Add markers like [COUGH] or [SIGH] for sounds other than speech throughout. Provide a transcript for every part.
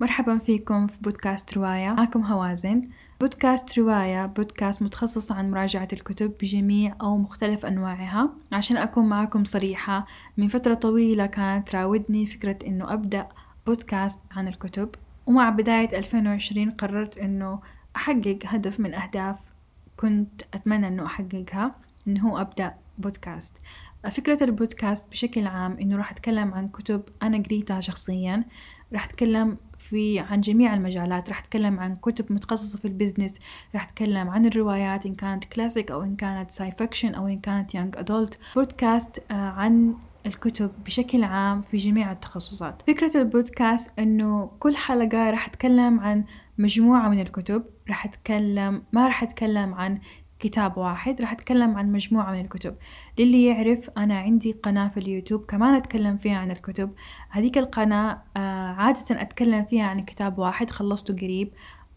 مرحبا فيكم في بودكاست رواية. معكم هوازن. بودكاست رواية بودكاست متخصص عن مراجعة الكتب بجميع أو مختلف أنواعها. عشان أكون معكم صريحة من فترة طويلة كانت تراودني فكرة إنه أبدأ بودكاست عن الكتب. ومع بداية 2020 قررت إنه أحقق هدف من أهداف كنت أتمنى إنه أحققها إنه هو أبدأ بودكاست. فكرة البودكاست بشكل عام إنه راح أتكلم عن كتب أنا قريتها شخصيا. راح أتكلم في عن جميع المجالات. راح أتكلم عن كتب متخصصة في ال business راح أتكلم عن الروايات إن كانت كلاسيك أو إن كانت sci fiction أو إن كانت young adult بودكاست عن الكتب بشكل عام في جميع التخصصات. فكرة البودكاست أنه كل حلقة راح أتكلم عن مجموعة من الكتب. راح أتكلم ما راح أتكلم عن كتاب واحد. راح أتكلم عن مجموعة من الكتب. للي يعرف أنا عندي قناة في اليوتيوب كمان أتكلم فيها عن الكتب. هذيك القناة آه، عادة أتكلم فيها عن كتاب واحد خلصته قريب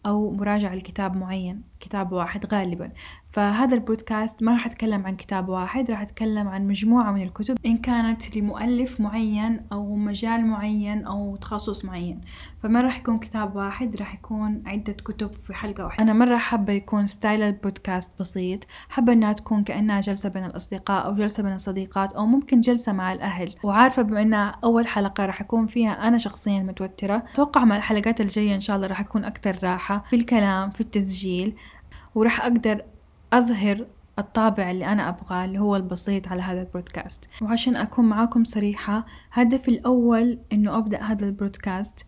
أو مراجعة لكتاب معين. كتاب واحد غالبا. فهذا البودكاست ما راح أتكلم عن كتاب واحد راح أتكلم عن مجموعة من الكتب إن كانت لمؤلف معين أو مجال معين أو تخصص معين. فما راح يكون كتاب واحد راح يكون عدة كتب في حلقة واحدة. أنا مرة حابة يكون style البودكاست بسيط حابة إنها تكون كأنها جلسة بين الأصدقاء أو جلسة بين الصديقات أو ممكن جلسة مع الأهل. وعارفة بما إنها أول حلقة راح أكون فيها أنا شخصيا متوترة. أتوقع مع الحلقات الجاية إن شاء الله راح أكون أكثر راحة في الكلام في التسجيل. وراح أقدر أظهر الطابع اللي أنا أبغاه اللي هو البسيط على هذا البودكاست وعشان أكون معاكم صريحة هدفي الأول إنه أبدأ هذا البودكاست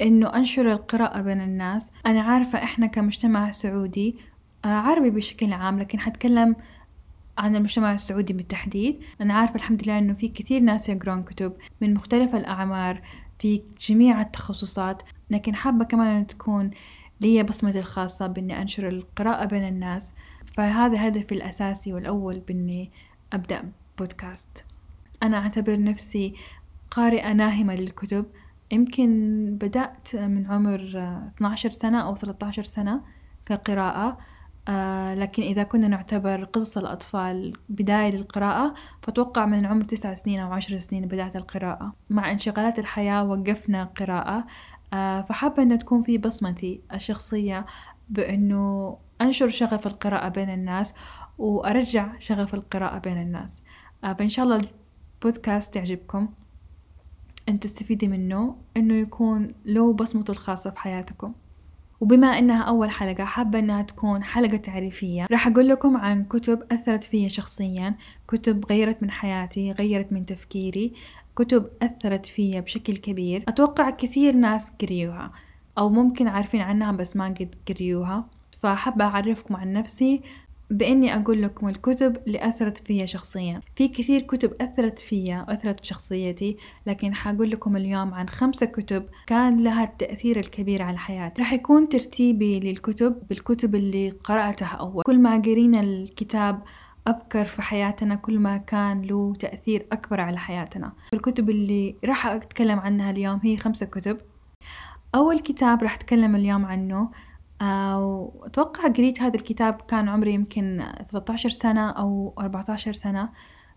إنه أنشر القراءة بين الناس. أنا عارفة إحنا كمجتمع سعودي آه، عربي بشكل عام لكن حتكلم عن المجتمع السعودي بالتحديد. أنا عارفة الحمد لله إنه في كثير ناس يقرون كتب من مختلف الأعمار في جميع التخصصات لكن حابة كمان أن تكون لي بصمتي الخاصة بإني أنشر القراءة بين الناس. فهذا هدفي الأساسي والأول بإني أبدأ بودكاست. أنا أعتبر نفسي قارئة ناهمة للكتب. يمكن بدأت من عمر 12 سنة أو 13 سنة كقراءة. آه لكن إذا كنا نعتبر قصص الأطفال بداية للقراءة فأتوقع من عمر تسع سنين أو عشر سنين بدأت القراءة. مع انشغالات الحياة وقفنا قراءة. فحابة أن تكون في بصمتي الشخصية بأنه أنشر شغف القراءة بين الناس وأرجع شغف القراءة بين الناس. آه، فإن شاء الله البودكاست يعجبكم. أن تستفيدي منه أنه يكون له بصمته الخاصة في حياتكم. وبما إنها أول حلقة حابة إنها تكون حلقة تعريفية. راح أقول لكم عن كتب أثرت فيا شخصيا. كتب غيرت من حياتي غيرت من تفكيري. كتب أثرت فيا بشكل كبير. أتوقع كثير ناس قريوها أو ممكن عارفين عنها بس ما قد قريوها. فحابة أعرفكم عن نفسي بإني أقول لكم الكتب اللي أثرت فيا شخصيا. في كثير كتب أثرت فيا وأثرت في شخصيتي لكن حقول لكم اليوم عن خمسة كتب كان لها التأثير الكبير على حياتي راح يكون ترتيبي للكتب بالكتب اللي قرأتها أول. كل ما قرينا الكتاب أبكر في حياتنا كل ما كان له تأثير أكبر على حياتنا. الكتب اللي راح أتكلم عنها اليوم هي خمسة كتب. أول كتاب راح أتكلم اليوم عنه وأتوقع قريت هذا الكتاب كان عمري يمكن 13 سنة أو 14 سنة.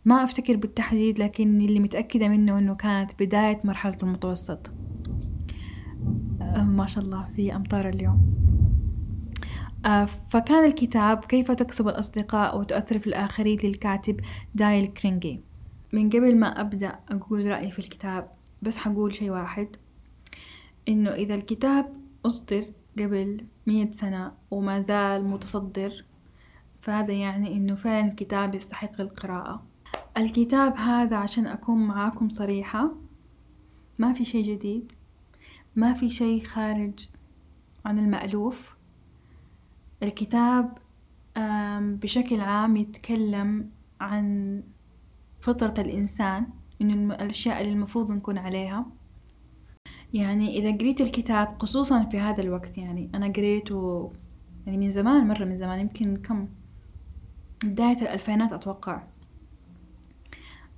ما أفتكر بالتحديد لكن اللي متأكدة منه أنه كانت بداية مرحلة المتوسط. أه، ما شاء الله في أمطار اليوم. فكان الكتاب كيف تكسب الأصدقاء وتؤثر في الآخرين للكاتب دايل كرينجي؟ من قبل ما أبدأ أقول رأيي في الكتاب بس حقول شي واحد. إنه إذا الكتاب أصدر قبل مية سنة وما زال متصدر فهذا يعني إنه فعلا كتاب يستحق القراءة. الكتاب هذا عشان أكون معاكم صريحة ما في شي جديد ما في شي خارج عن المألوف. الكتاب بشكل عام يتكلم عن فطرة الإنسان إنه الأشياء اللي المفروض نكون عليها. يعني إذا قريت الكتاب خصوصا في هذا الوقت يعني أنا قريته يعني من زمان مرة من زمان يمكن كم بداية الألفينات أتوقع.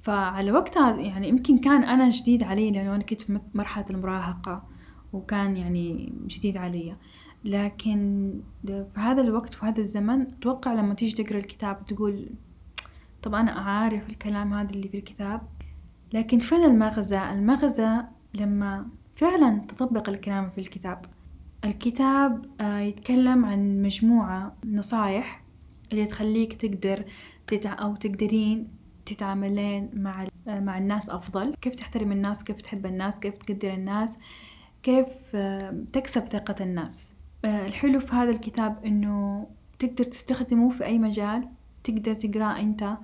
فعلى وقتها يعني يمكن كان أنا جديد علي لأنه أنا كنت في مرحلة المراهقة وكان يعني جديد علي. لكن في هذا الوقت في هذا الزمن أتوقع لما تيجي تقرأ الكتاب تقول طب أنا أعرف الكلام هذا اللي في الكتاب. لكن فين المغزى؟ المغزى لما فعلا تطبق الكلام في الكتاب. الكتاب آه، يتكلم عن مجموعة نصايح اللي تخليك تقدر تتع... أو تقدرين تتعاملين مع آه، مع الناس أفضل. كيف تحترم الناس؟ كيف تحب الناس؟ كيف تقدر الناس؟ كيف آه، تكسب ثقة الناس؟ الحلو في هذا الكتاب إنه تقدر تستخدمه في أي مجال تقدر تقرأ أنت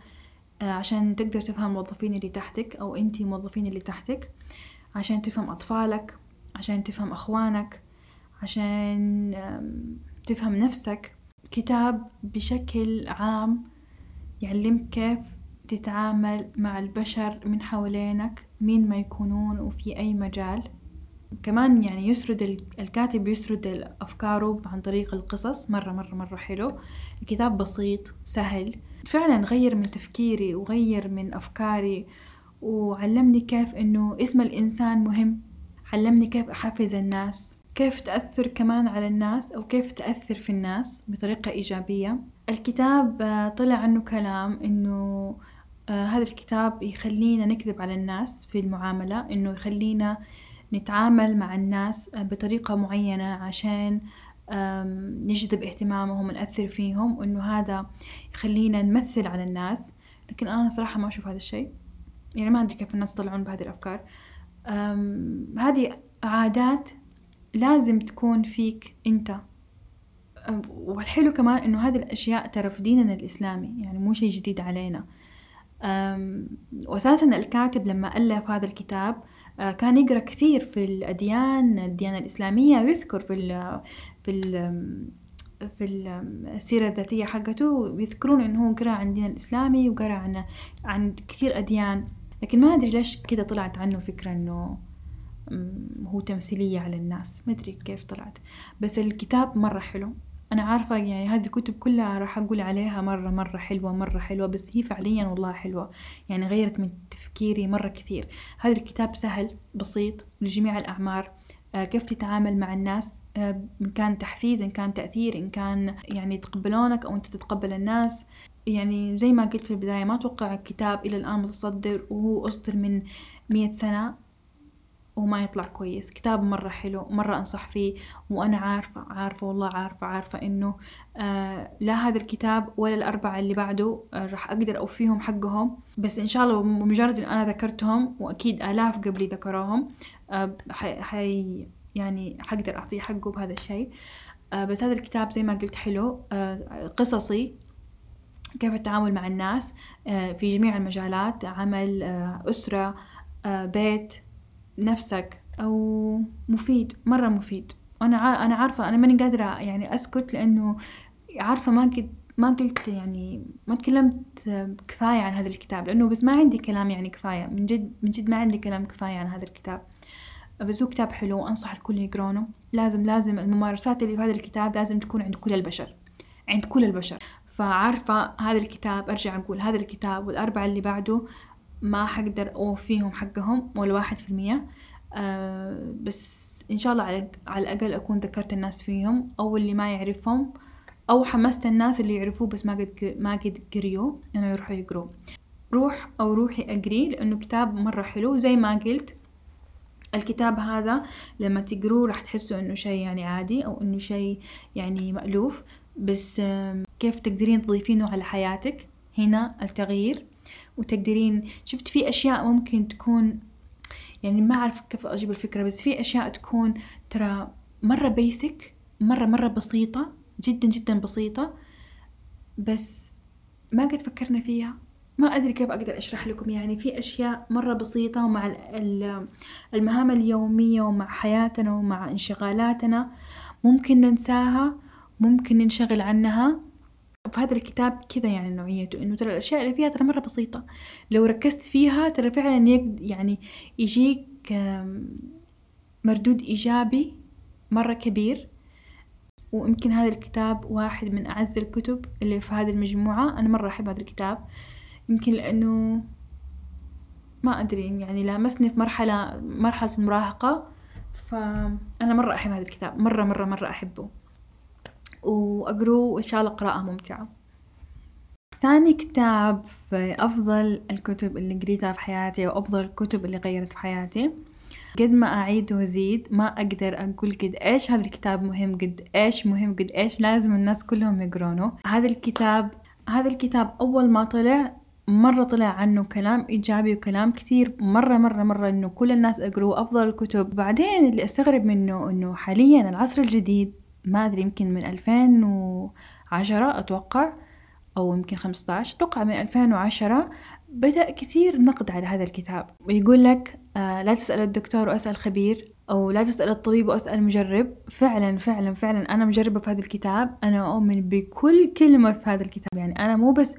عشان تقدر تفهم الموظفين اللي تحتك أو أنتي الموظفين اللي تحتك عشان تفهم أطفالك عشان تفهم أخوانك عشان تفهم نفسك. كتاب بشكل عام يعلمك كيف تتعامل مع البشر من حوالينك مين ما يكونون وفي أي مجال. كمان يعني يسرد الكاتب يسرد أفكاره عن طريق القصص. مرة مرة مرة حلو. الكتاب بسيط سهل. فعلا غير من تفكيري وغير من أفكاري. وعلمني كيف إنه اسم الإنسان مهم. علمني كيف أحفز الناس. كيف تأثر كمان على الناس أو كيف تأثر في الناس بطريقة إيجابية. الكتاب آه، طلع عنه كلام إنه آه هذا الكتاب يخلينا نكذب على الناس في المعاملة. إنه يخلينا نتعامل مع الناس بطريقة معينة عشان نجذب اهتمامهم ونأثر فيهم وإنه هذا يخلينا نمثل على الناس. لكن أنا صراحة ما أشوف هذا الشيء. يعني ما أدري كيف الناس يطلعون بهذه الأفكار. هذه عادات لازم تكون فيك أنت. والحلو كمان إنه هذه الأشياء ترى في ديننا الإسلامي يعني مو شيء جديد علينا. وأساسا الكاتب لما ألف هذا الكتاب كان يقرأ كثير في الأديان الديانة الإسلامية ويذكر في ال في ال في السيرة الذاتية حقته يذكرون إنه هو قرأ عن الدين الإسلامي وقرأ عن عن كثير أديان. لكن ما أدري ليش كذا طلعت عنه فكرة إنه هو تمثيلية على الناس. ما أدري كيف طلعت. بس الكتاب مرة حلو. أنا عارفة يعني هذه الكتب كلها راح أقول عليها مرة مرة حلوة مرة حلوة بس هي فعليا والله حلوة يعني غيرت من تفكيري مرة كثير. هذا الكتاب سهل بسيط لجميع الأعمار آه كيف تتعامل مع الناس آه إن كان تحفيز إن كان تأثير إن كان يعني يتقبلونك أو أنت تتقبل الناس. يعني زي ما قلت في البداية ما أتوقع الكتاب إلى الآن متصدر وهو أصدر من مية سنة. وما يطلع كويس. كتاب مرة حلو مرة أنصح فيه وأنا عارفة عارفة والله عارفة عارفة إنه آه لا هذا الكتاب ولا الأربعة اللي بعده آه راح أقدر أوفيهم حقهم. بس إن شاء الله بمجرد إن أنا ذكرتهم وأكيد آلاف قبلي ذكروهم آه حي يعني حقدر أعطيه حقه بهذا الشيء. بس هذا الكتاب زي ما قلت حلو قصصي كيف التعامل مع الناس في جميع المجالات عمل أسرة بيت نفسك أو مفيد مرة مفيد. وأنا أنا عارفة أنا ماني قادرة يعني أسكت لأنه عارفة ما قلت ما قلت يعني ما تكلمت كفاية عن هذا الكتاب لأنه بس ما عندي كلام يعني كفاية. من جد من جد ما عندي كلام كفاية عن هذا الكتاب. بس هو كتاب حلو وأنصح الكل يقرونه لازم لازم الممارسات اللي في هذا الكتاب لازم تكون عند كل البشر. عند كل البشر. فعارفة هذا الكتاب أرجع أقول هذا الكتاب والأربعة اللي بعده ما حقدر أوفيهم حقهم ولا واحد في المية. أه بس إن شاء الله على, الأقل أكون ذكرت الناس فيهم أو اللي ما يعرفهم أو حمست الناس اللي يعرفوه بس ما قد ما قد قريوه إنه يروحوا يقروه. روح أو روحي أقري لأنه كتاب مرة حلو. زي ما قلت الكتاب هذا لما تقروه راح تحسوا إنه شيء يعني عادي أو إنه شيء يعني مألوف. بس كيف تقدرين تضيفينه على حياتك؟ هنا التغيير. وتقدرين. شفت في أشياء ممكن تكون يعني ما أعرف كيف أجيب الفكرة بس في أشياء تكون ترى مرة بيسك مرة مرة بسيطة جدا جدا بسيطة بس ما قد فكرنا فيها. ما أدري كيف أقدر أشرح لكم. يعني في أشياء مرة بسيطة ومع المهام اليومية ومع حياتنا ومع انشغالاتنا ممكن ننساها ممكن ننشغل عنها. فهذا الكتاب كذا يعني نوعيته إنه ترى الأشياء اللي فيها ترى مرة بسيطة. لو ركزت فيها ترى فعلا يعني يجيك مردود إيجابي مرة كبير. ويمكن هذا الكتاب واحد من أعز الكتب اللي في هذه المجموعة. أنا مرة أحب هذا الكتاب. يمكن لأنه ما أدري يعني لامسني في مرحلة مرحلة المراهقة. فأنا مرة أحب هذا الكتاب. مرة مرة مرة أحبه. وأقروه وإن شاء الله قراءة ممتعة. ثاني كتاب في أفضل الكتب اللي قريتها في حياتي وأفضل الكتب اللي غيرت في حياتي قد ما أعيد وأزيد ما أقدر أقول قد إيش هذا الكتاب مهم قد إيش مهم قد إيش لازم الناس كلهم يقرونه. هذا الكتاب هذا الكتاب أول ما طلع مرة طلع عنه كلام إيجابي وكلام كثير مرة مرة مرة إنه كل الناس أقروه أفضل الكتب. بعدين اللي أستغرب منه إنه حاليا العصر الجديد ما أدري يمكن من ألفين وعشرة أتوقع أو يمكن خمسة عشر أتوقع من ألفين وعشرة بدأ كثير نقد على هذا الكتاب. يقول لك آه لا تسأل الدكتور وأسأل خبير أو لا تسأل الطبيب وأسأل مجرب. فعلا فعلا فعلا أنا مجربة في هذا الكتاب. أنا أؤمن بكل كلمة في هذا الكتاب. يعني أنا مو بس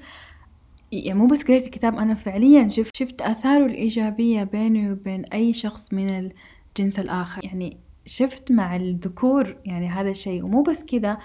يعني مو بس قريت الكتاب أنا فعليا شفت شفت آثاره الإيجابية بيني وبين أي شخص من الجنس الآخر. يعني شفت مع الذكور يعني هذا الشيء ومو بس كذا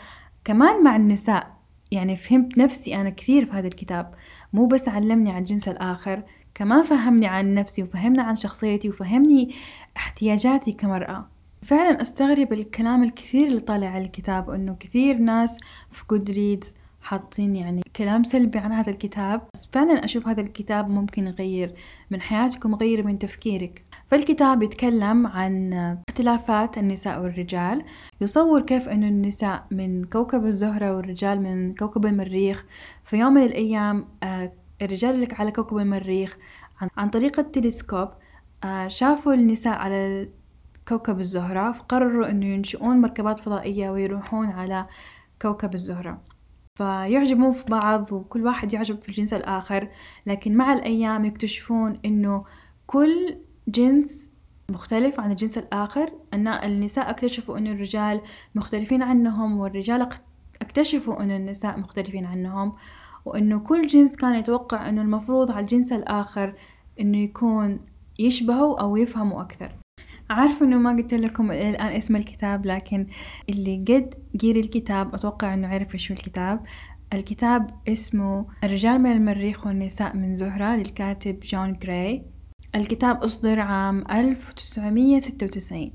كمان مع النساء. يعني فهمت نفسي أنا كثير في هذا الكتاب. مو بس علمني عن الجنس الآخر كمان فهمني عن نفسي وفهمني عن شخصيتي وفهمني احتياجاتي كمرأة. فعلا أستغرب الكلام الكثير اللي طالع على الكتاب انه كثير ناس في جود ريدز حاطين يعني كلام سلبي عن هذا الكتاب. بس فعلا أشوف هذا الكتاب ممكن يغير من حياتك ويغير من تفكيرك. فالكتاب يتكلم عن اختلافات النساء والرجال. يصور كيف أنه النساء من كوكب الزهرة والرجال من كوكب المريخ. في يوم من الأيام آه، الرجال اللي على كوكب المريخ عن طريق التلسكوب آه، شافوا النساء على كوكب الزهرة فقرروا أنه ينشئون مركبات فضائية ويروحون على كوكب الزهرة. فيعجبون في بعض وكل واحد يعجب في الجنس الآخر لكن مع الأيام يكتشفون إنه كل جنس مختلف عن الجنس الآخر أن النساء اكتشفوا أن الرجال مختلفين عنهم والرجال اكتشفوا أن النساء مختلفين عنهم وأنه كل جنس كان يتوقع أنه المفروض على الجنس الآخر أنه يكون يشبهه أو يفهمه أكثر. عارفة إنه ما قلت لكم الآن اسم الكتاب لكن اللي قد قيري الكتاب أتوقع إنه عرف شو الكتاب. الكتاب اسمه الرجال من المريخ والنساء من زهرة للكاتب جون جراي. الكتاب أصدر عام 1996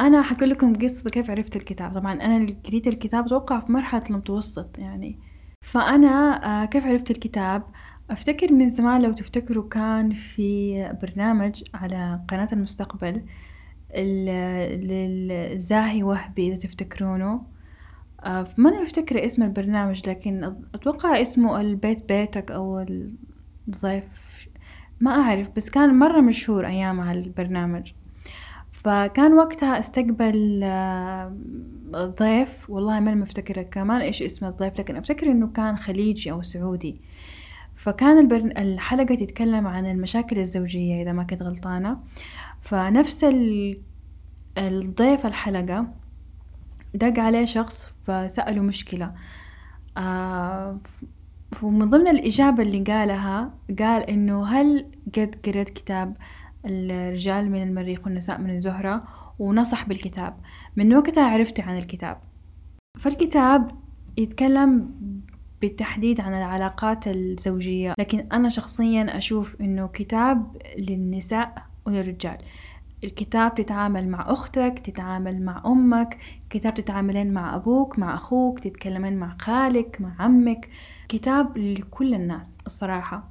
أنا حكي لكم قصة كيف عرفت الكتاب. طبعا أنا قريت الكتاب أتوقع في مرحلة المتوسط يعني. فأنا آه، كيف عرفت الكتاب؟ أفتكر من زمان لو تفتكروا كان في برنامج على قناة المستقبل للزاهي وهبي إذا تفتكرونه. آه، ما أنا مفتكرة اسم البرنامج لكن أتوقع اسمه البيت بيتك أو الضيف. ما أعرف بس كان مرة مشهور أيامها البرنامج فكان وقتها أستقبل آه، ضيف والله ما مفتكرة كمان إيش اسم الضيف لكن أفتكر إنه كان خليجي أو سعودي. فكان البرن... الحلقة تتكلم عن المشاكل الزوجية إذا ما كنت غلطانة. فنفس ال... الضيف الحلقة دق عليه شخص فسأله مشكلة. آه ومن ضمن الإجابة اللي قالها قال إنه هل قد قريت كتاب الرجال من المريخ والنساء من الزهرة؟ ونصح بالكتاب. من وقتها عرفت عن الكتاب. فالكتاب يتكلم بالتحديد عن العلاقات الزوجية لكن أنا شخصيا أشوف إنه كتاب للنساء وللرجال. الكتاب تتعامل مع أختك تتعامل مع أمك كتاب تتعاملين مع أبوك مع أخوك تتكلمين مع خالك مع عمك. كتاب لكل الناس الصراحة.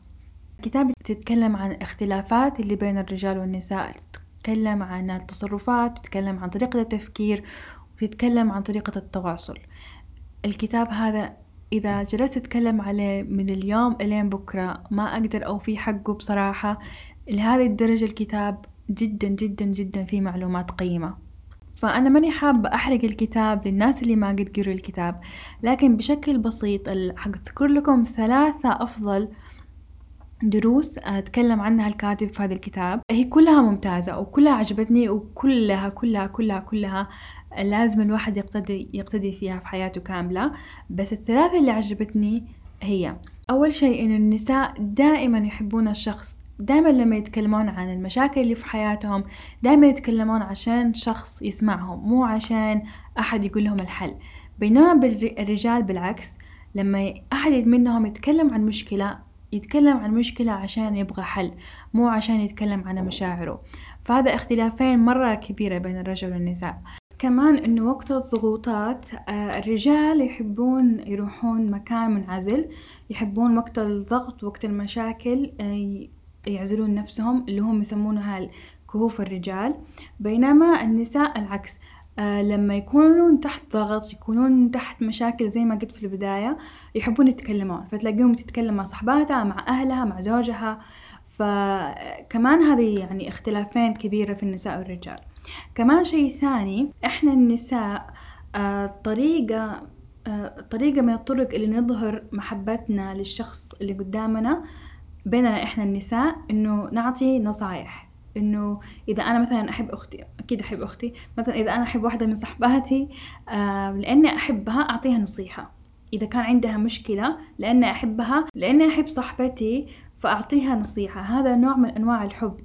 كتاب تتكلم عن اختلافات اللي بين الرجال والنساء تتكلم عن التصرفات تتكلم عن طريقة التفكير وتتكلم عن طريقة التواصل. الكتاب هذا إذا جلست أتكلم عليه من اليوم إلين بكرة ما أقدر أوفي حقه بصراحة. لهذه الدرجة الكتاب جدا جدا جدا فيه معلومات قيمة. فأنا ماني حابة أحرق الكتاب للناس اللي ما قد قروا الكتاب لكن بشكل بسيط حأذكر لكم ثلاثة أفضل دروس أتكلم عنها الكاتب في هذا الكتاب. هي كلها ممتازة وكلها عجبتني وكلها كلها كلها كلها لازم الواحد يقتدي يقتدي فيها في حياته كاملة. بس الثلاثة اللي عجبتني هي أول شيء إنه النساء دائما يحبون الشخص دائما لما يتكلمون عن المشاكل اللي في حياتهم دائما يتكلمون عشان شخص يسمعهم مو عشان أحد يقول لهم الحل. بينما الرجال بالعكس لما أحد منهم يتكلم عن مشكلة يتكلم عن مشكلة عشان يبغى حل مو عشان يتكلم عن مشاعره. فهذا اختلافين مرة كبيرة بين الرجل والنساء. كمان إنه وقت الضغوطات آه، الرجال يحبون يروحون مكان منعزل يحبون وقت الضغط وقت المشاكل آه، يعزلون نفسهم اللي هم يسمونها كهوف الرجال. بينما النساء العكس. آه لما يكونون تحت ضغط يكونون تحت مشاكل زي ما قلت في البداية يحبون يتكلمون. فتلاقيهم تتكلم مع صحباتها مع أهلها مع زوجها. فكمان هذه يعني اختلافين كبيرة في النساء والرجال. كمان شيء ثاني إحنا النساء آه طريقة آه طريقة من الطرق اللي نظهر محبتنا للشخص اللي قدامنا بيننا إحنا النساء إنه نعطي نصايح. إنه إذا أنا مثلا أحب أختي أكيد أحب أختي. مثلا إذا أنا أحب واحدة من صحباتي آه لأني أحبها أعطيها نصيحة. إذا كان عندها مشكلة لأني أحبها لأني أحب صاحبتي فأعطيها نصيحة. هذا نوع من أنواع الحب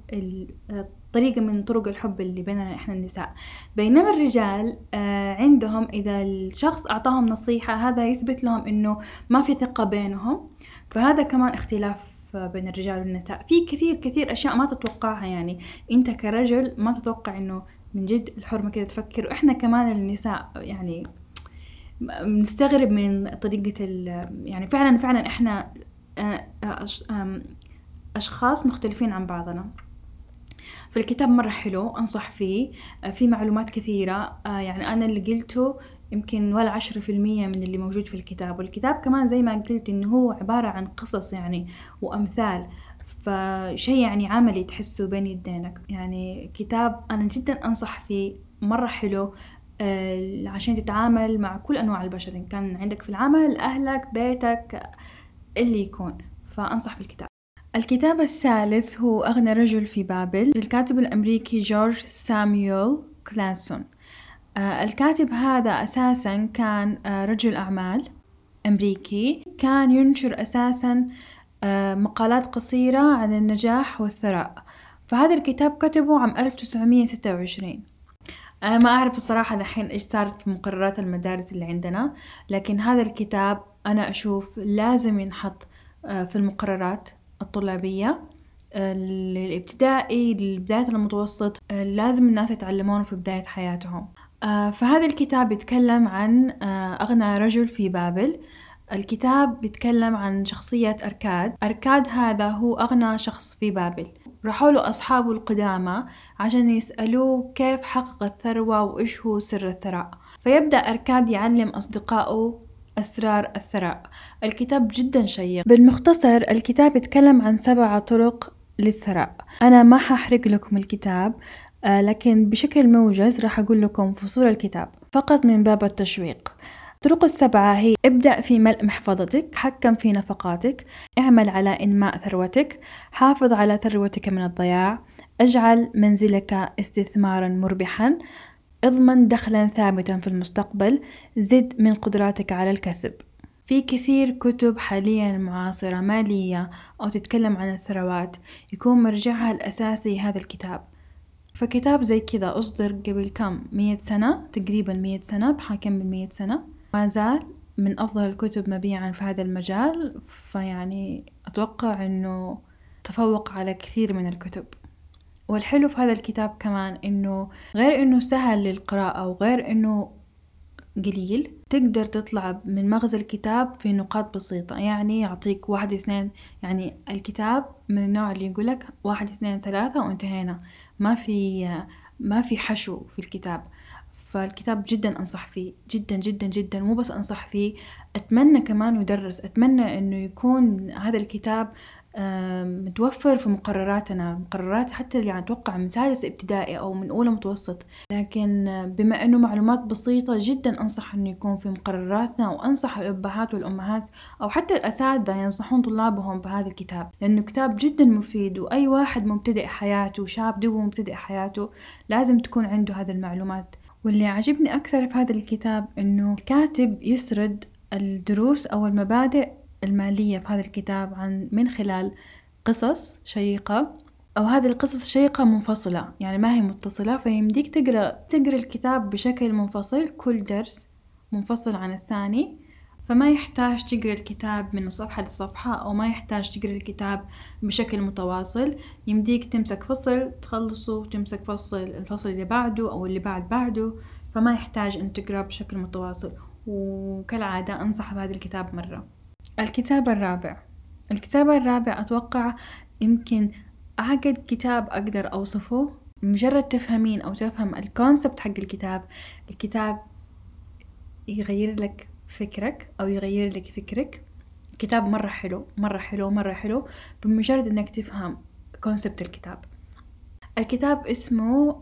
طريقة من طرق الحب اللي بيننا إحنا النساء. بينما الرجال آه عندهم إذا الشخص أعطاهم نصيحة هذا يثبت لهم إنه ما في ثقة بينهم. فهذا كمان اختلاف بين الرجال والنساء. في كثير كثير أشياء ما تتوقعها يعني. أنت كرجل ما تتوقع إنه من جد الحرمة كذا تفكر. وإحنا كمان النساء يعني نستغرب من طريقة يعني فعلا فعلا إحنا آه، أشخاص مختلفين عن بعضنا. فالكتاب مرة حلو أنصح فيه. آه، في معلومات كثيرة. آه، يعني أنا اللي قلته يمكن ولا عشرة في المية من اللي موجود في الكتاب. والكتاب كمان زي ما قلت إنه هو عبارة عن قصص يعني وأمثال. فشي يعني عملي تحسه بين يدينك. يعني كتاب أنا جدا أنصح فيه مرة حلو عشان تتعامل مع كل أنواع البشر. إن كان عندك في العمل أهلك بيتك اللي يكون. فأنصح بالكتاب. الكتاب الثالث هو أغنى رجل في بابل للكاتب الأمريكي جورج ساميول كلاسون آه الكاتب هذا أساسا كان آه رجل أعمال أمريكي. كان ينشر أساسا آه مقالات قصيرة عن النجاح والثراء. فهذا الكتاب كتبه عام 1926 أنا ما أعرف الصراحة الحين إيش صارت في مقررات المدارس اللي عندنا لكن هذا الكتاب أنا أشوف لازم ينحط آه، في المقررات الطلابية الابتدائي لبداية المتوسط آه، لازم الناس يتعلمونه في بداية حياتهم. آه، فهذا الكتاب يتكلم عن أغنى رجل في بابل. الكتاب بيتكلم عن شخصية أركاد. أركاد هذا هو أغنى شخص في بابل. راحوا له أصحابه القدامى عشان يسألوه كيف حقق الثروة وإيش هو سر الثراء. فيبدأ أركاد يعلم أصدقائه أسرار الثراء. الكتاب جدا شيق. بالمختصر الكتاب يتكلم عن سبع طرق للثراء. أنا ما ححرق لكم الكتاب. آه، لكن بشكل موجز راح أقول لكم فصول الكتاب. فقط من باب التشويق. الطرق السبعة هي ابدأ في ملء محفظتك حكم في نفقاتك اعمل على إنماء ثروتك حافظ على ثروتك من الضياع اجعل منزلك استثمارا مربحا اضمن دخلا ثابتا في المستقبل زد من قدراتك على الكسب. في كثير كتب حاليا معاصرة مالية أو تتكلم عن الثروات يكون مرجعها الأساسي هذا الكتاب. فكتاب زي كذا أصدر قبل كم؟ مية سنة تقريبا مية سنة بحاكم بالمية سنة. ما زال من أفضل الكتب مبيعا في هذا المجال فيعني أتوقع أنه تفوق على كثير من الكتب. والحلو في هذا الكتاب كمان إنه غير إنه سهل للقراءة وغير إنه قليل تقدر تطلع من مغزى الكتاب في نقاط بسيطة. يعني يعطيك واحد اثنين يعني الكتاب من النوع اللي يقولك واحد اثنين ثلاثة وانتهينا. ما في ما في حشو في الكتاب. فالكتاب جدا أنصح فيه جدا جدا جدا. مو بس أنصح فيه أتمنى كمان يدرس أتمنى أنه يكون هذا الكتاب متوفر في مقرراتنا مقررات حتى اللي يعني أتوقع من سادس ابتدائي أو من أولى متوسط. لكن بما أنه معلومات بسيطة جدا أنصح أنه يكون في مقرراتنا وأنصح الأبهات والأمهات أو حتى الأساتذة ينصحون طلابهم بهذا الكتاب. لأنه كتاب جدا مفيد وأي واحد مبتدئ حياته شاب دوب مبتدئ حياته لازم تكون عنده هذه المعلومات. واللي عجبني أكثر في هذا الكتاب إنه الكاتب يسرد الدروس أو المبادئ المالية في هذا الكتاب عن من خلال قصص شيقة أو هذه القصص الشيقة منفصلة يعني ما هي متصلة فيمديك تقرأ تقرأ الكتاب بشكل منفصل كل درس منفصل عن الثاني فما يحتاج تقرأ الكتاب من صفحة لصفحة أو ما يحتاج تقرأ الكتاب بشكل متواصل. يمديك تمسك فصل تخلصه وتمسك فصل الفصل اللي بعده أو اللي بعد بعده فما يحتاج أن تقرأ بشكل متواصل. وكالعادة أنصح بهذا الكتاب مرة. الكتاب الرابع. الكتاب الرابع أتوقع يمكن أعقد كتاب أقدر أوصفه. مجرد تفهمين أو تفهم الكونسبت حق الكتاب الكتاب يغير لك فكرك أو يغير لك فكرك. كتاب مرة حلو مرة حلو مرة حلو بمجرد إنك تفهم كونسبت الكتاب. الكتاب اسمه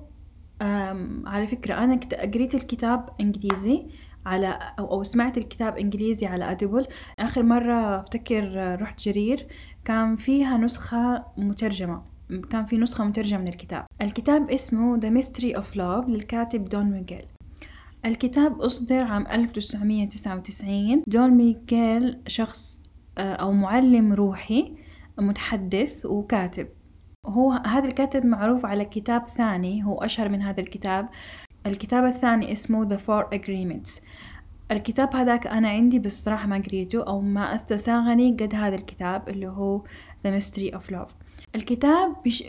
على فكرة أنا قريت الكتاب إنجليزي. على أو, أو سمعت الكتاب إنجليزي على أديبل. آخر مرة أفتكر رحت جرير كان فيها نسخة مترجمة كان في نسخة مترجمة من الكتاب. الكتاب اسمه The Mystery of Love للكاتب دون ميغيل. الكتاب أصدر عام 1999 دون ميغيل شخص آه، أو معلم روحي متحدث وكاتب. هو هذا الكاتب معروف على كتاب ثاني هو أشهر من هذا الكتاب. الكتاب الثاني اسمه The Four Agreements. الكتاب هذاك أنا عندي بس صراحة ما قريته أو ما استساغني قد هذا الكتاب اللي هو The Mystery of Love. الكتاب بش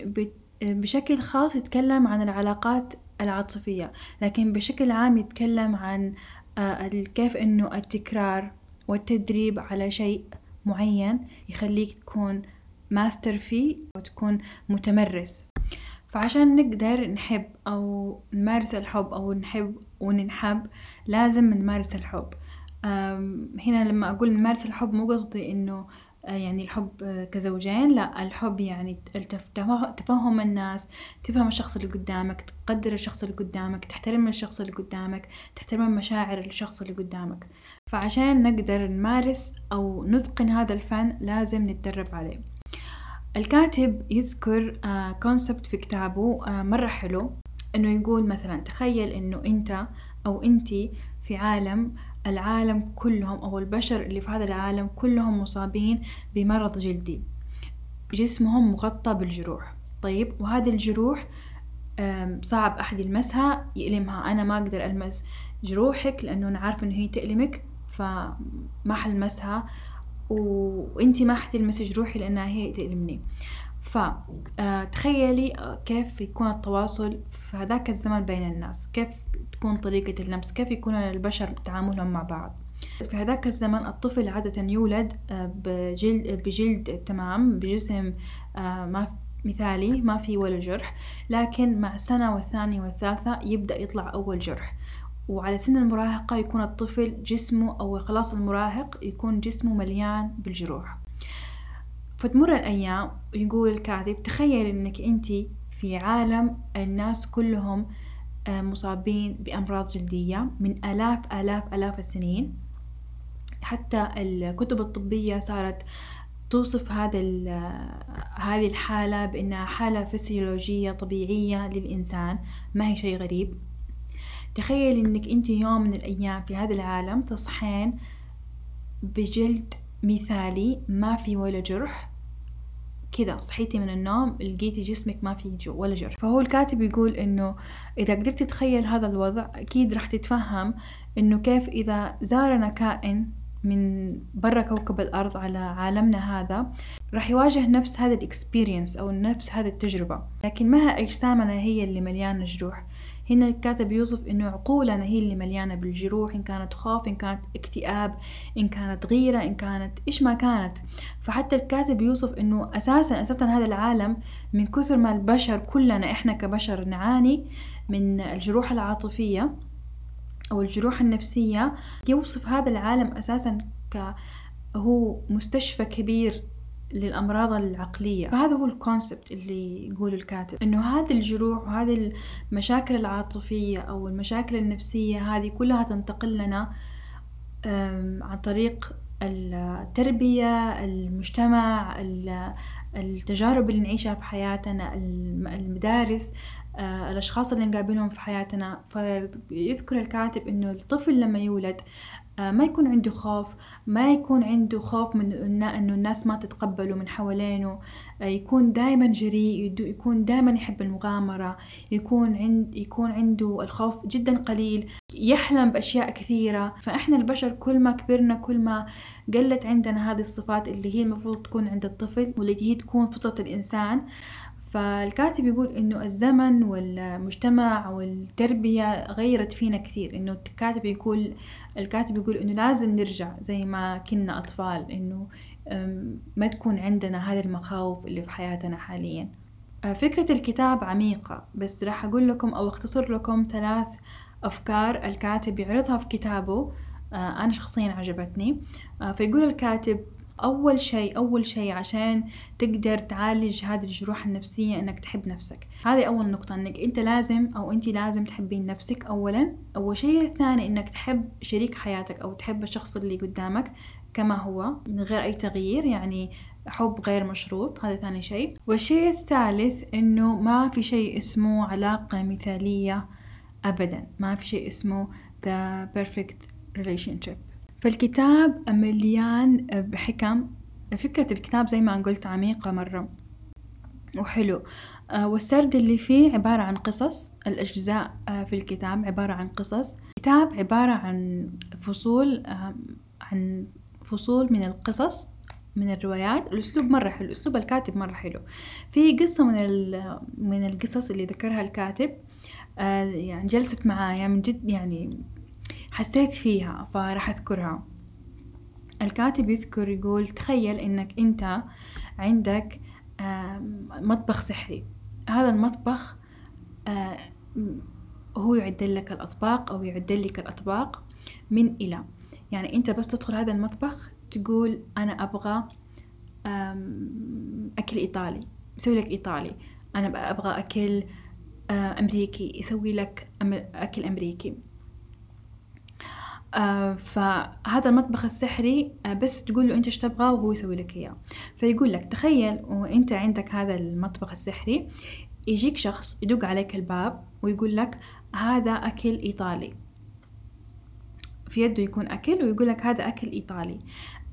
بشكل خاص يتكلم عن العلاقات العاطفية لكن بشكل عام يتكلم عن آه، كيف إنه التكرار والتدريب على شيء معين يخليك تكون ماستر فيه وتكون متمرس. فعشان نقدر نحب أو نمارس الحب أو نحب وننحب لازم نمارس الحب. هنا لما أقول نمارس الحب مو قصدي إنه آه، يعني الحب آه، كزوجين لا الحب يعني تفهم الناس تفهم الشخص اللي قدامك تقدر الشخص اللي قدامك تحترم الشخص اللي قدامك تحترم مشاعر الشخص اللي قدامك. فعشان نقدر نمارس أو نتقن هذا الفن لازم نتدرب عليه. الكاتب يذكر كونسبت آه، في كتابه مرة حلو. إنه يقول مثلا تخيل إنه أنت أو أنتي في عالم العالم كلهم أو البشر اللي في هذا العالم كلهم مصابين بمرض جلدي. جسمهم مغطى بالجروح. طيب وهذه الجروح صعب أحد يلمسها يألمها. أنا ما أقدر ألمس جروحك لأنه أنا عارفة إنه هي تألمك فما حلمسها. وانتي ما حتلمسي جروحي لأنها هي تألمني. فتخيلي آه، كيف يكون التواصل في هذاك الزمن بين الناس. كيف تكون طريقة اللمس. كيف يكون البشر تعاملهم مع بعض. في هذاك الزمن الطفل عادة يولد آه، بجلد, بجلد تمام بجسم آه، ما مثالي ما في ولا جرح. لكن مع السنة والثانية والثالثة يبدأ يطلع أول جرح. وعلى سن المراهقة يكون الطفل جسمه أو خلاص المراهق يكون جسمه مليان بالجروح. فتمر الأيام يقول الكاتب تخيل إنك أنت في عالم الناس كلهم آه، مصابين بأمراض جلدية من آلاف آلاف آلاف السنين. حتى الكتب الطبية صارت توصف هذا هذه الحالة بأنها حالة فسيولوجية طبيعية للإنسان ما هي شيء غريب. تخيل إنك أنت يوم من الأيام في هذا العالم تصحين بجلد مثالي ما في ولا جرح كذا صحيتي من النوم لقيتي جسمك ما فيه ولا جرح. فهو الكاتب يقول إنه إذا قدرت تتخيل هذا الوضع أكيد راح تتفهم إنه كيف إذا زارنا كائن من برا كوكب الأرض على عالمنا هذا راح يواجه نفس هذا ال experience أو نفس هذه التجربة. لكن ما أجسامنا هي اللي مليانة جروح. هنا الكاتب يوصف إنه عقولنا هي اللي مليانة بالجروح إن كانت خوف إن كانت اكتئاب إن كانت غيرة إن كانت إيش ما كانت. فحتى الكاتب يوصف إنه أساسا أساسا هذا العالم من كثر ما البشر كلنا إحنا كبشر نعاني من الجروح العاطفية أو الجروح النفسية. يوصف هذا العالم أساسا ك هو مستشفى كبير للأمراض العقلية. فهذا هو الكونسبت اللي يقوله الكاتب إنه هذه الجروح وهذه المشاكل العاطفية أو المشاكل النفسية هذه كلها تنتقل لنا عن طريق التربية المجتمع التجارب اللي نعيشها في حياتنا المدارس آه، الأشخاص اللي نقابلهم في حياتنا. فيذكر الكاتب إنه الطفل لما يولد ما يكون عنده خوف ما يكون عنده خوف من إنه الناس ما تتقبله من حوالينه. آه، يكون دائما جريء يكون دائما يحب المغامرة يكون عند يكون عنده الخوف جدا قليل. يحلم بأشياء كثيرة. فإحنا البشر كل ما كبرنا كل ما قلت عندنا هذه الصفات اللي هي المفروض تكون عند الطفل واللي هي تكون فطرة الإنسان فالكاتب يقول إنه الزمن والمجتمع والتربية غيرت فينا كثير. إنه الكاتب يقول الكاتب يقول إنه لازم نرجع زي ما كنا أطفال إنه ما تكون عندنا هذه المخاوف اللي في حياتنا حاليا. آه، فكرة الكتاب عميقة بس راح أقول لكم أو أختصر لكم ثلاث أفكار الكاتب يعرضها في كتابه. آه، أنا شخصيا عجبتني. آه، فيقول الكاتب أول شيء أول شيء عشان تقدر تعالج هذه الجروح النفسية إنك تحب نفسك. هذه أول نقطة إنك أنت لازم أو أنت لازم تحبين نفسك أولا. أول شيء الثاني إنك تحب شريك حياتك أو تحب الشخص اللي قدامك كما هو من غير أي تغيير يعني حب غير مشروط هذا ثاني شيء. والشيء الثالث إنه ما في شيء اسمه علاقة مثالية أبدا. ما في شيء اسمه the perfect relationship. فالكتاب مليان بحكم. فكرة الكتاب زي ما قلت عميقة مرة وحلو. آه، والسرد اللي فيه عبارة عن قصص. الأجزاء آه، في الكتاب عبارة عن قصص. الكتاب عبارة عن فصول عن فصول من القصص من الروايات. الأسلوب مرة حلو أسلوب الكاتب مرة حلو. في قصة من من القصص اللي ذكرها الكاتب. آه، يعني جلست معايا من جد يعني حسيت فيها فراح أذكرها. الكاتب يذكر يقول تخيل إنك أنت عندك مطبخ سحري. هذا المطبخ هو يعدل لك الأطباق أو يعدل لك الأطباق من إلى. يعني أنت بس تدخل هذا المطبخ تقول أنا أبغى أكل إيطالي. يسوي لك إيطالي. أنا أبغى أكل أمريكي. يسوي لك أكل أمريكي. آه فهذا المطبخ السحري آه بس تقول له أنت إيش تبغى وهو يسوي لك إياه. فيقول لك تخيل وأنت عندك هذا المطبخ السحري يجيك شخص يدق عليك الباب ويقول لك هذا أكل إيطالي. في يده يكون أكل ويقول لك هذا أكل إيطالي.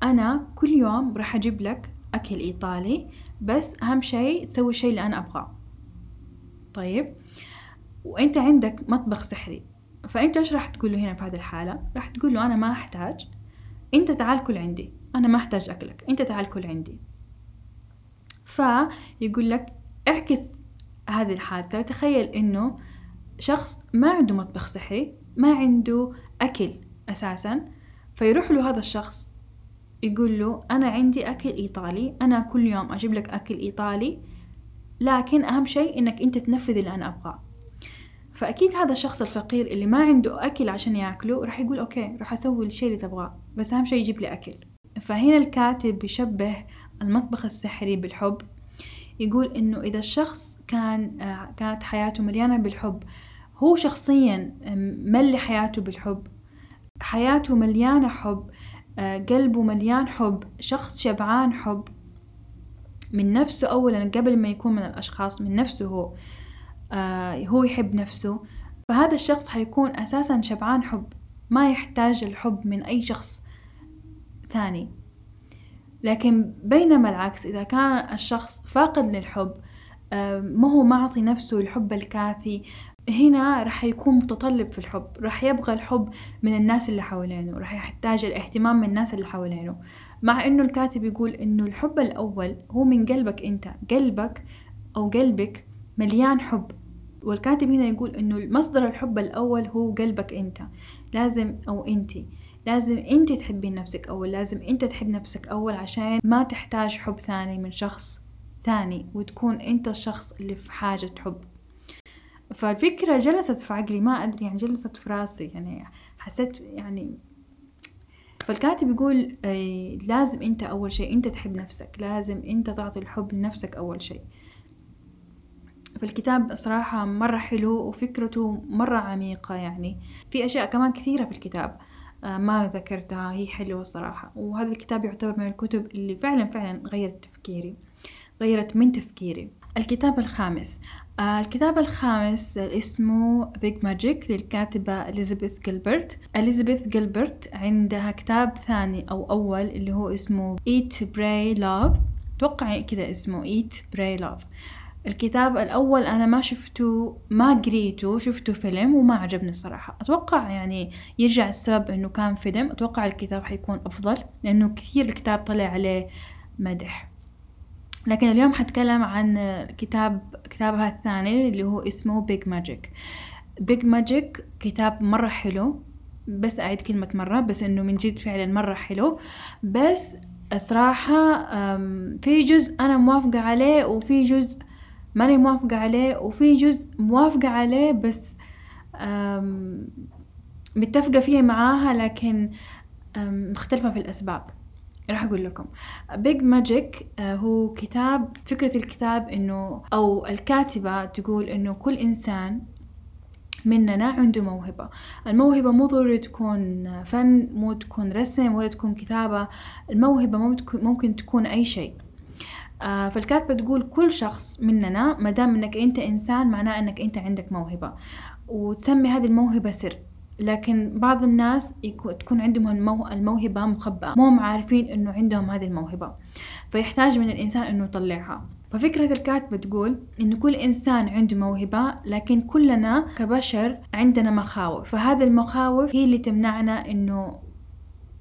أنا كل يوم راح أجيب لك أكل إيطالي بس أهم شيء تسوي الشيء اللي أنا أبغاه. طيب؟ وأنت عندك مطبخ سحري. فأنت إيش راح تقول له هنا في هذه الحالة؟ راح تقول له أنا ما أحتاج. أنت تعال كل عندي. أنا ما أحتاج أكلك. أنت تعال كل عندي. فيقول لك اعكس هذه الحادثة. تخيل إنه شخص ما عنده مطبخ سحري ما عنده أكل أساسا. فيروح له هذا الشخص يقول له أنا عندي أكل إيطالي. أنا كل يوم أجيب لك أكل إيطالي. لكن أهم شيء إنك أنت تنفذ اللي أنا أبغاه. فأكيد هذا الشخص الفقير اللي ما عنده أكل عشان ياكله راح يقول أوكي راح أسوي الشيء اللي تبغاه بس أهم شيء يجيب لي أكل. فهنا الكاتب بيشبه المطبخ السحري بالحب يقول إنه إذا الشخص كان آه، كانت حياته مليانة بالحب هو شخصيا ملي حياته بالحب. حياته مليانة حب آه، قلبه مليان حب شخص شبعان حب. من نفسه أولا قبل ما يكون من الأشخاص من نفسه هو. آه، هو يحب نفسه. فهذا الشخص حيكون أساسا شبعان حب. ما يحتاج الحب من أي شخص ثاني. لكن بينما العكس إذا كان الشخص فاقد للحب آه، ما هو معطي نفسه الحب الكافي هنا راح يكون متطلب في الحب. راح يبغى الحب من الناس اللي حوالينه. راح يحتاج الاهتمام من الناس اللي حوالينه. مع إنه الكاتب يقول إنه الحب الأول هو من قلبك أنت. قلبك أو قلبك مليان حب. والكاتب هنا يقول إنه مصدر الحب الأول هو قلبك أنت. لازم أو انتي لازم أنت تحبين نفسك أول. لازم أنت تحب نفسك أول عشان ما تحتاج حب ثاني من شخص ثاني وتكون أنت الشخص اللي في حاجة حب فالفكرة جلست في عقلي. ما أدري يعني جلست في راسي. يعني حسيت يعني فالكاتب يقول لازم أنت أول شيء أنت تحب نفسك. لازم أنت تعطي الحب لنفسك أول شيء. فالكتاب صراحة مرة حلو وفكرته مرة عميقة يعني. في أشياء كمان كثيرة في الكتاب آه، ما ذكرتها هي حلوة صراحة. وهذا الكتاب يعتبر من الكتب اللي فعلا فعلا غيرت تفكيري غيرت من تفكيري. الكتاب الخامس آه الكتاب الخامس اسمه Big Magic للكاتبة إليزابيث جيلبرت إليزابيث جيلبرت عندها كتاب ثاني أو أول اللي هو اسمه Eat Pray Love. توقع كذا اسمه Eat Pray Love. الكتاب الأول أنا ما شفته ما قريته شفته فيلم وما عجبني الصراحة. أتوقع يعني يرجع السبب إنه كان فيلم. أتوقع الكتاب حيكون أفضل لأنه كثير الكتاب طلع عليه مدح. لكن اليوم حتكلم عن كتاب كتابها الثاني اللي هو اسمه Big Magic Big Magic كتاب مرة حلو. بس أعيد كلمة مرة بس إنه من جد فعلا مرة حلو. بس صراحة في جزء أنا موافقة عليه وفي جزء ماني موافقة عليه وفي جزء موافقة عليه بس متفقة فيه معاها لكن مختلفة في الأسباب. راح أقول لكم. بيج ماجيك آه، هو كتاب فكرة الكتاب إنه أو الكاتبة تقول إنه كل إنسان مننا عنده موهبة. الموهبة مو ضروري تكون فن مو تكون رسم ولا تكون كتابة. الموهبة ممكن تكون أي شيء. آه فالكاتبة تقول كل شخص مننا مدام إنك أنت إنسان معناه إنك أنت عندك موهبة. وتسمي هذه الموهبة سر. لكن بعض الناس تكون عندهم الموهبة مخبأة. مو عارفين إنه عندهم هذه الموهبة. فيحتاج من الإنسان إنه يطلعها. ففكرة الكاتبة تقول إنه كل إنسان عنده موهبة لكن كلنا كبشر عندنا مخاوف. فهذه المخاوف هي اللي تمنعنا إنه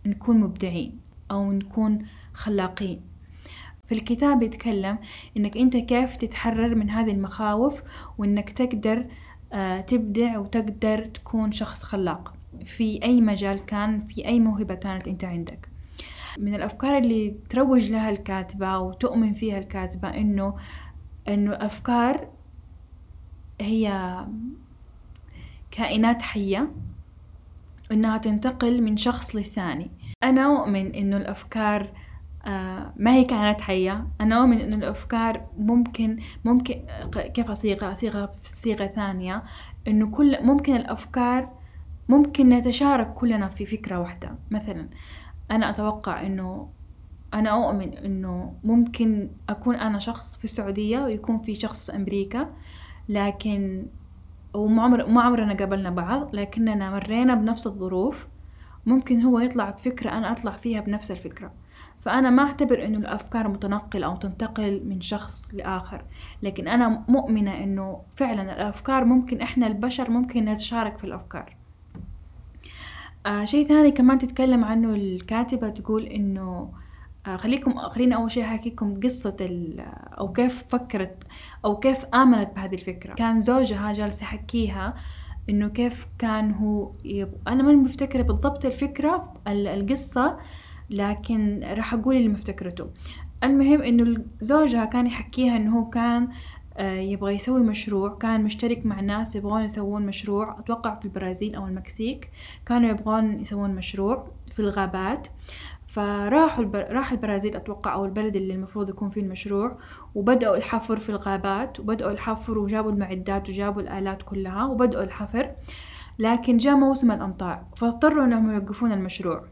نكون مبدعين أو نكون خلاقين. في الكتاب يتكلم إنك أنت كيف تتحرر من هذه المخاوف وإنك تقدر آه، تبدع وتقدر تكون شخص خلاق. في أي مجال كان في أي موهبة كانت أنت عندك. من الأفكار اللي تروج لها الكاتبة وتؤمن فيها الكاتبة إنه إنه الأفكار هي كائنات حية إنها تنتقل من شخص للثاني. أنا أؤمن إنه الأفكار آه ما هي كائنات حية. أنا أؤمن إنه الأفكار ممكن ممكن كيف أصيغها أصيغها بصيغة ثانية إنه كل ممكن الأفكار ممكن نتشارك كلنا في فكرة واحدة. مثلا أنا أتوقع إنه أنا أؤمن إنه ممكن أكون أنا شخص في السعودية ويكون في شخص في أمريكا لكن وما عمر ما عمرنا قابلنا بعض لكننا مرينا بنفس الظروف. ممكن هو يطلع بفكرة أنا أطلع فيها بنفس الفكرة. فأنا ما أعتبر إنه الأفكار متنقلة أو تنتقل من شخص لآخر لكن أنا مؤمنة إنه فعلا الأفكار ممكن إحنا البشر ممكن نتشارك في الأفكار. آه شيء ثاني كمان تتكلم عنه الكاتبة تقول إنه آه خليكم خليني أول شيء أحكيكم قصة أو كيف فكرت أو كيف آمنت بهذه الفكرة. كان زوجها جالس يحكيها إنه كيف كان هو يب... أنا ماني مفتكرة بالضبط الفكرة القصة لكن راح أقول اللي مفتكرته. المهم إنه زوجها كان يحكيها إنه هو كان آه، يبغى يسوي مشروع كان مشترك مع ناس يبغون يسوون مشروع أتوقع في البرازيل أو المكسيك كانوا يبغون يسوون مشروع في الغابات. فراحوا البر... راح البرازيل أتوقع أو البلد اللي المفروض يكون فيه المشروع وبدأوا الحفر في الغابات وبدأوا الحفر وجابوا المعدات وجابوا الآلات كلها وبدأوا الحفر. لكن جاء موسم الأمطار فاضطروا إنهم يوقفون المشروع.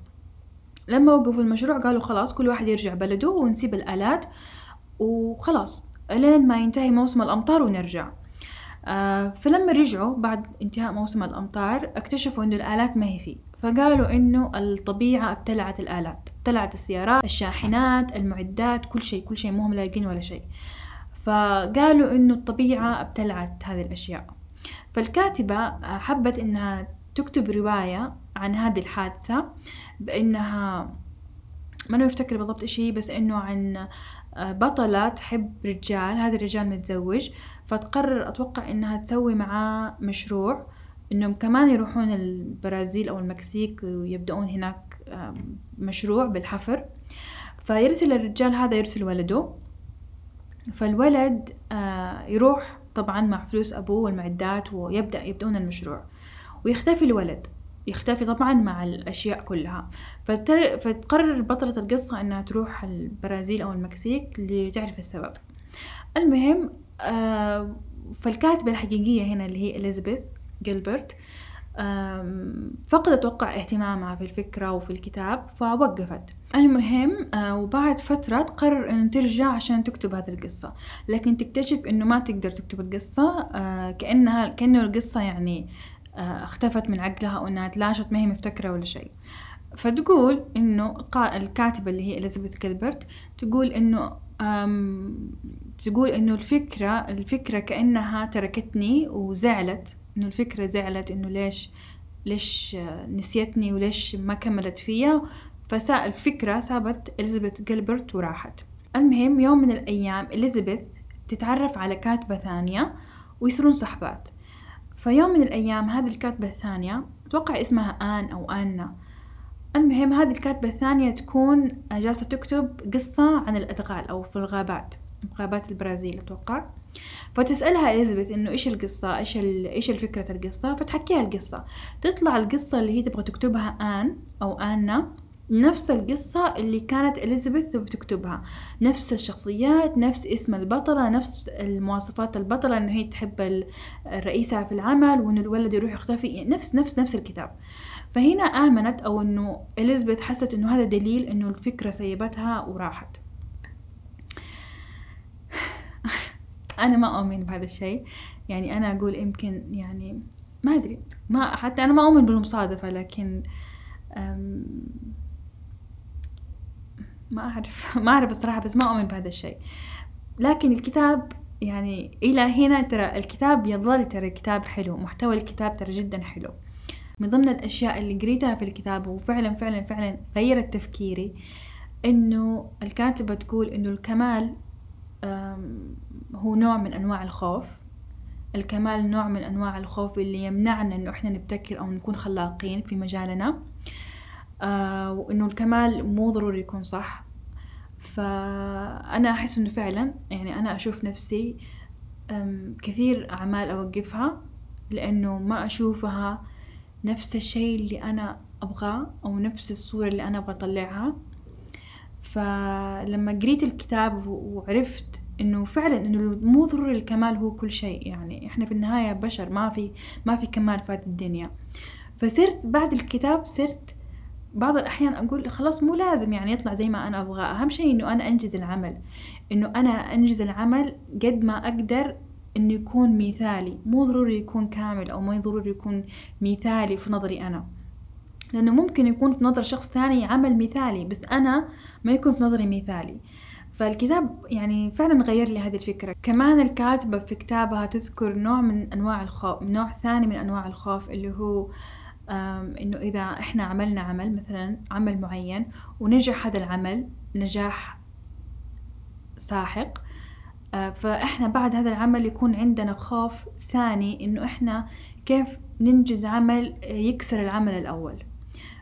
لما وقفوا المشروع قالوا خلاص كل واحد يرجع بلده ونسيب الآلات وخلاص ألين ما ينتهي موسم الأمطار ونرجع. آه فلما رجعوا بعد انتهاء موسم الأمطار اكتشفوا إنه الآلات ما هي فيه. فقالوا إنه الطبيعة ابتلعت الآلات ابتلعت السيارات الشاحنات المعدات كل شيء كل شيء مو لاقين ولا شيء. فقالوا إنه الطبيعة ابتلعت هذه الأشياء. فالكاتبة حبت إنها تكتب رواية عن هذه الحادثة. بأنها ما أنا مفتكرة بالضبط إيش هي بس إنه عن آه، بطلة تحب رجال هذا الرجال متزوج فتقرر أتوقع إنها تسوي معاه مشروع إنهم كمان يروحون البرازيل أو المكسيك ويبدأون هناك مشروع بالحفر. فيرسل الرجال هذا يرسل ولده. فالولد آه، يروح طبعا مع فلوس أبوه والمعدات ويبدأ يبدأون المشروع. ويختفي الولد. يختفي طبعا مع الأشياء كلها. فتر... فتقرر بطلة القصة إنها تروح البرازيل أو المكسيك لتعرف السبب. المهم آه فالكاتبة الحقيقية هنا اللي هي إليزابيث جيلبرت فقد أتوقع اهتمامها في الفكرة وفي الكتاب فوقفت. المهم آه وبعد فترة تقرر أن ترجع عشان تكتب هذه القصة. لكن تكتشف أنه ما تقدر تكتب القصة آه كأنها كأنه القصة يعني اختفت من عقلها أو إنها تلاشت ما هي مفتكرة ولا شيء. فتقول إنه الكاتبة اللي هي إليزابيث كيلبرت تقول إنه تقول إنه الفكرة الفكرة كأنها تركتني وزعلت إنه الفكرة زعلت إنه ليش ليش نسيتني وليش ما كملت فيا. فسا الفكرة سابت إليزابيث جيلبرت وراحت. المهم يوم من الأيام إليزابيث تتعرف على كاتبة ثانية ويصيرون صحبات. فيوم من الأيام هذه الكاتبة الثانية أتوقع اسمها آن أو آنا المهم هذه الكاتبة الثانية تكون جالسة تكتب قصة عن الأدغال أو في الغابات مغابات البرازيل أتوقع. فتسألها إليزابيث إنه إيش القصة؟ إيش إيش الفكرة القصة؟ فتحكيها القصة. تطلع القصة اللي هي تبغى تكتبها آن أو آنا نفس القصة اللي كانت إليزابيث بتكتبها. نفس الشخصيات نفس اسم البطلة نفس المواصفات البطلة إنه هي تحب الرئيسة في العمل وإنه الولد يروح يختفي. يعني نفس نفس نفس الكتاب. فهنا آمنت أو إنه إليزابيث حست إنه هذا دليل إنه الفكرة سيبتها وراحت. [LAUGHS] أنا ما أؤمن بهذا الشيء. يعني أنا أقول يمكن يعني ما أدري. ما حتى أنا ما أؤمن بالمصادفة لكن ما أعرف. [LAUGHS] ما أعرف الصراحة بس ما أؤمن بهذا الشيء. لكن الكتاب يعني إلى هنا ترى الكتاب يظل ترى كتاب حلو محتوى الكتاب ترى جدا حلو. من ضمن الأشياء اللي قريتها في الكتاب وفعلا فعلا فعلا غيرت تفكيري إنه الكاتبة تقول إنه الكمال هو نوع من أنواع الخوف. الكمال نوع من أنواع الخوف اللي يمنعنا إنه إحنا نبتكر أو نكون خلاقين في مجالنا. آه وإنه الكمال مو ضروري يكون صح. فأنا أحس إنه فعلا يعني أنا أشوف نفسي كثير أعمال أوقفها لأنه ما أشوفها نفس الشيء اللي أنا أبغاه أو نفس الصورة اللي أنا أبغى أطلعها. فلما قريت الكتاب وعرفت إنه فعلا إنه مو ضروري الكمال هو كل شيء. يعني إحنا في النهاية بشر ما في ما في كمال في هذه الدنيا. فصرت بعد الكتاب صرت بعض الأحيان أقول خلاص مو لازم يعني يطلع زي ما أنا أبغاه. أهم شيء إنه أنا أنجز العمل. إنه أنا أنجز العمل قد ما أقدر إنه يكون مثالي. مو ضروري يكون كامل أو ما ضروري يكون مثالي في نظري أنا. لأنه ممكن يكون في نظر شخص ثاني عمل مثالي بس أنا ما يكون في نظري مثالي. فالكتاب يعني فعلا غير لي هذه الفكرة. كمان الكاتبة في كتابها تذكر نوع من أنواع الخوف نوع ثاني من أنواع الخوف اللي هو إنه إذا إحنا عملنا عمل مثلا عمل معين ونجح هذا العمل نجاح ساحق آه، فإحنا بعد هذا العمل يكون عندنا خوف ثاني إنه إحنا كيف ننجز عمل يكسر العمل الأول.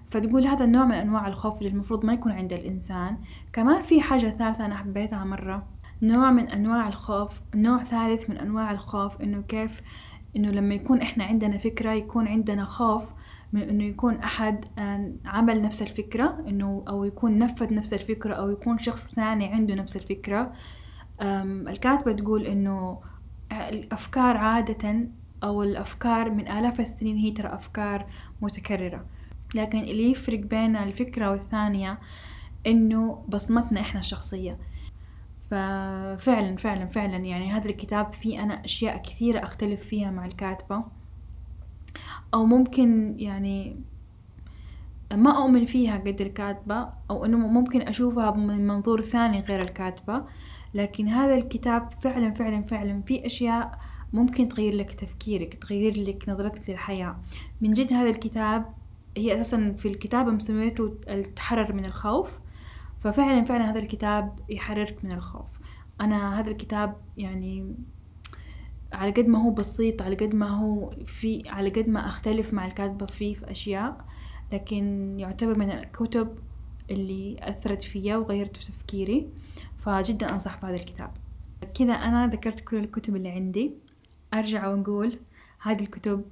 فتقول هذا النوع من أنواع الخوف اللي المفروض ما يكون عند الإنسان. كمان في حاجة ثالثة أنا حبيتها مرة. نوع من أنواع الخوف نوع ثالث من أنواع الخوف إنه كيف إنه لما يكون إحنا عندنا فكرة يكون عندنا خوف من إنه يكون آه، عمل نفس الفكرة إنه أو يكون نفذ نفس الفكرة أو يكون شخص ثاني عنده نفس الفكرة. الكاتبة تقول إنه الأفكار عادة أو الأفكار من آلاف السنين هي ترى أفكار متكررة. لكن اللي يفرق بين الفكرة والثانية إنه بصمتنا إحنا الشخصية. ففعلا فعلا فعلا يعني هذا الكتاب فيه أنا أشياء كثيرة أختلف فيها مع الكاتبة. أو ممكن يعني ما أؤمن فيها قد الكاتبة أو إنه ممكن أشوفها من منظور ثاني غير الكاتبة. لكن هذا الكتاب فعلا فعلا فعلا في أشياء ممكن تغير لك تفكيرك تغير لك نظرتك للحياة. من جد هذا الكتاب هي أساسا في الكتابة مسميته التحرر من الخوف. ففعلا فعلا هذا الكتاب يحررك من الخوف. أنا هذا الكتاب يعني على قد ما هو بسيط على قد ما هو في على قد ما أختلف مع الكاتبة فيه في أشياء لكن يعتبر من الكتب اللي أثرت فيا وغيرت في تفكيري. فجدا أنصح بهذا الكتاب. كذا أنا ذكرت كل الكتب اللي عندي. أرجع وأقول هذه الكتب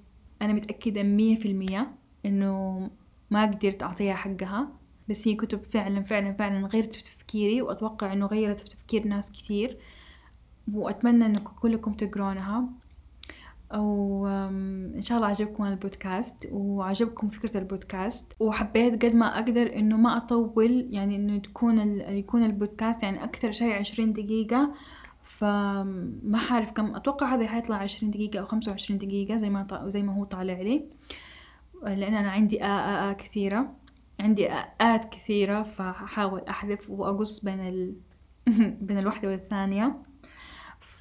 أنا متأكدة مية في المية إنه ما قدرت أعطيها حقها. بس هي كتب فعلا فعلا فعلا غيرت في تفكيري وأتوقع إنه غيرت في تفكير ناس كثير. وأتمنى إنكم كلكم تقرونها. وإن شاء الله عجبكم البودكاست وعجبكم فكرة البودكاست. وحبيت قد ما أقدر إنه ما أطول يعني إنه تكون يكون البودكاست يعني أكثر شيء عشرين دقيقة. فما حعرف كم أتوقع هذا حيطلع عشرين دقيقة أو خمسة وعشرين دقيقة زي ما زي ما هو طالع لي. لأن أنا عندي آ آ آ كثيرة. عندي آت كثيرة فحاول أحذف وأقص بين ال... [LAUGHS] بين الواحدة والثانية.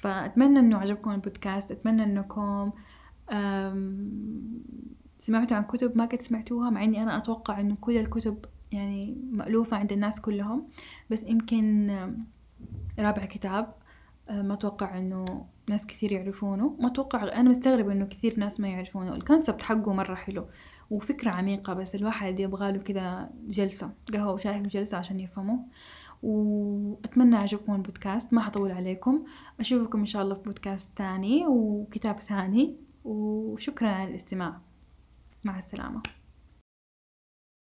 فأتمنى إنه عجبكم البودكاست أتمنى إنكم سمعتوا عن كتب ما قد سمعتوها مع إني أنا أتوقع إنه كل الكتب يعني مألوفة عند الناس كلهم. بس يمكن رابع كتاب ما أتوقع إنه ناس كثير يعرفونه. ما أتوقع أنا مستغربة إنه كثير ناس ما يعرفونه. الكونسبت حقه مرة حلو وفكرة عميقة بس الواحد يبغى له كذا جلسة قهوة وشاي وجلسة عشان يفهمه. وأتمنى يعجبكم البودكاست ما حطول عليكم. أشوفكم إن شاء الله في بودكاست ثاني وكتاب ثاني. وشكرا على الاستماع. مع السلامة.